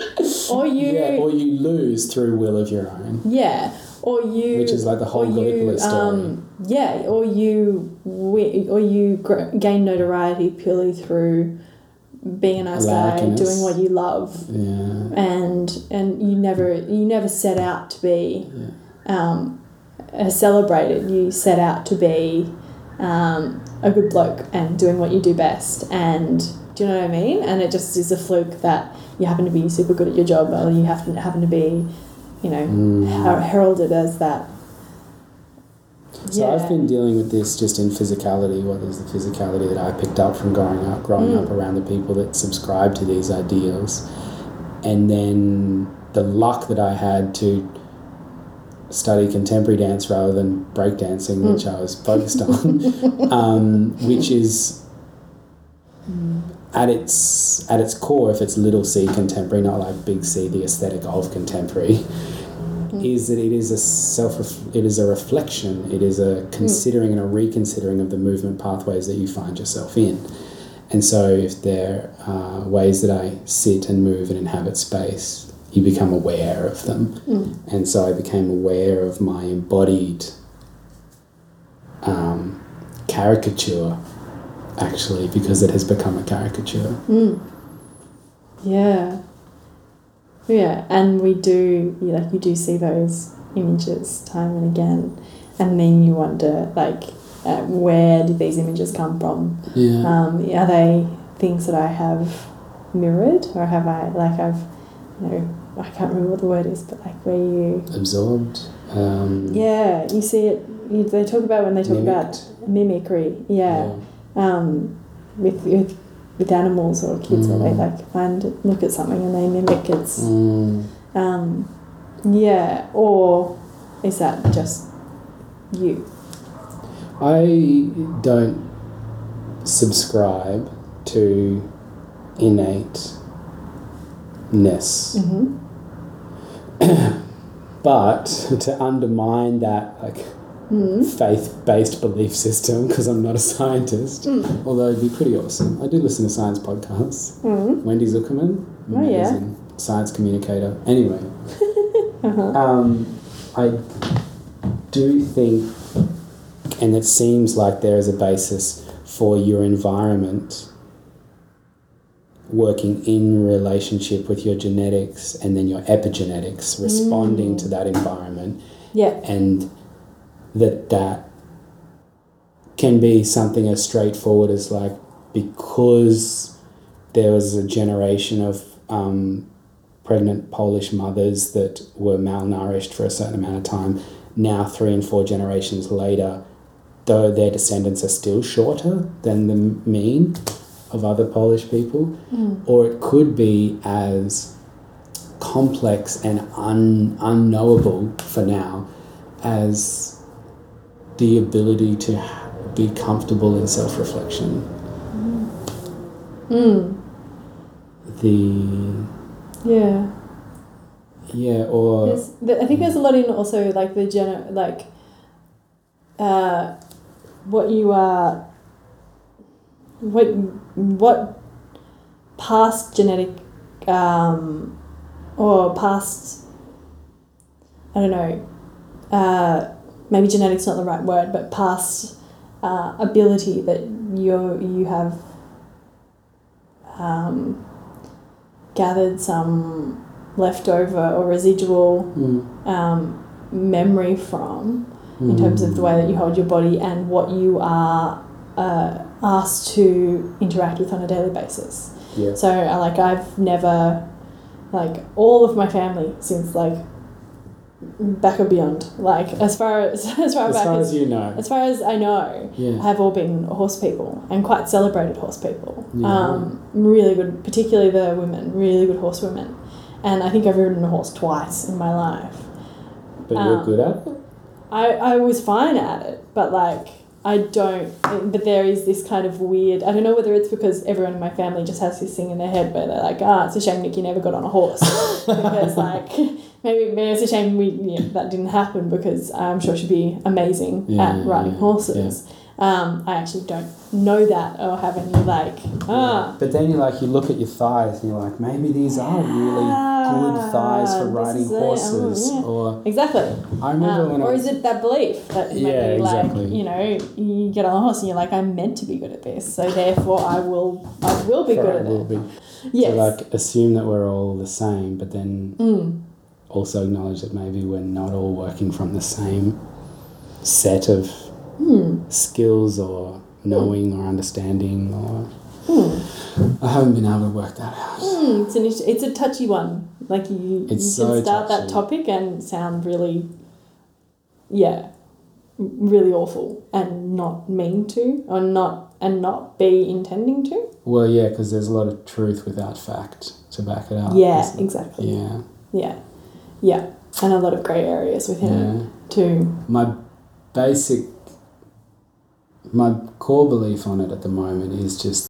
or you yeah, or you lose through will of your own, Yeah, or you, which is like the whole you, Gallipoli story. um, yeah, or you, or you gain notoriety purely through being a nice guy, doing what you love, yeah, and and you never you never set out to be um, uh, celebrated. You set out to be um, a good bloke and doing what you do best. And do you know what I mean? And it just is a fluke that you happen to be super good at your job, or you to happen to be, you know, Mm. her- heralded as that. So I've been dealing with this just in physicality. What is the physicality that I picked up from growing up, growing Mm. up around the people that subscribe to these ideals, and then the luck that I had to study contemporary dance rather than breakdancing, Mm. which I was focused on, um, which is at its at its core, if it's little c contemporary, not like big C, the aesthetic of contemporary, is that it is a self it is a reflection, it is a considering and a reconsidering of the movement pathways that you find yourself in. And so, if there are ways that I sit and move and inhabit space, you become aware of them. And so, I became aware of my embodied um, caricature, actually, because it has become a caricature. Mm. Yeah. Yeah, and we do, you like, you do see those images time and again, and then you wonder, like, uh, where did these images come from? Yeah. Um, are they things that I have mirrored, or have I, like, I've, you know, I can't remember what the word is, but like where you, Absorbed. Um, yeah, you see it. You, they talk about when they talk about mimicry. yeah. um, with, with with animals or kids where they Mm. like find look at something and they mimic its Mm. um, yeah or is that just you I don't subscribe to innateness, mm-hmm. but to undermine that like mm faith-based belief system, because I'm not a scientist, Mm. although it'd be pretty awesome. I do listen to science podcasts. Mm. Wendy Zukerman, Oh, yeah. amazing science communicator. Anyway, Uh-huh. um, I do think, and it seems like there is a basis for your environment working in relationship with your genetics and then your epigenetics responding Mm. to that environment yeah and that that can be something as straightforward as like because there was a generation of um, pregnant Polish mothers that were malnourished for a certain amount of time. Now, three and four generations later, though their descendants are still shorter than the mean of other Polish people, or it could be as complex and un, unknowable for now as the ability to be comfortable in self reflection. Mm. The Yeah. yeah, or I think there's a lot in also like the gener like uh, what you are what what past genetic um, or past I don't know uh, maybe genetic's not the right word but past uh, ability that you you have um, gathered some leftover or residual Mm, um, memory from in terms of the way that you hold your body and what you are uh, asked to interact with on a daily basis. yeah, So, uh, like, I've never, like, all of my family since like back or beyond, like as far as as far as back far as, as you know, as far as I know, yeah, have all been horse people and quite celebrated horse people. Yeah. Um, really good, particularly the women, really good horse women. And I think I've ridden a horse twice in my life. but you're um, good at it. I, I was fine at it, but like I don't. But there is this kind of weird. I don't know whether it's because everyone in my family just has this thing in their head where they're like, ah, it's a shame Nikki never got on a horse because like maybe, maybe it's a shame we yeah, that didn't happen because I'm sure she'd be amazing Yeah, at riding yeah, horses. Um, I actually don't know that or have any like ah. But then you like you look at your thighs and you're like, maybe these are really good thighs for riding oh, horses. yeah. Or Exactly. I remember Um, when or I is it that belief that Yeah, maybe like exactly. you know you get on a horse and you're like I'm meant to be good at this, so therefore I will I will be good at will it. be Yes. like assume that we're all the same, but then Mm. also acknowledge that maybe we're not all working from the same set of Hmm. skills or knowing or understanding or Hmm. I haven't been able to work that out. Hmm. It's an it's a touchy one. Like you, It's you can so start that topic and sound really, yeah, really awful and not mean to or not and not be intending to. Well, yeah, because there's a lot of truth without fact to back it up. yeah, exactly. Yeah, Yeah, yeah, and a lot of grey areas within yeah. it too. My basic, my core belief on it at the moment is just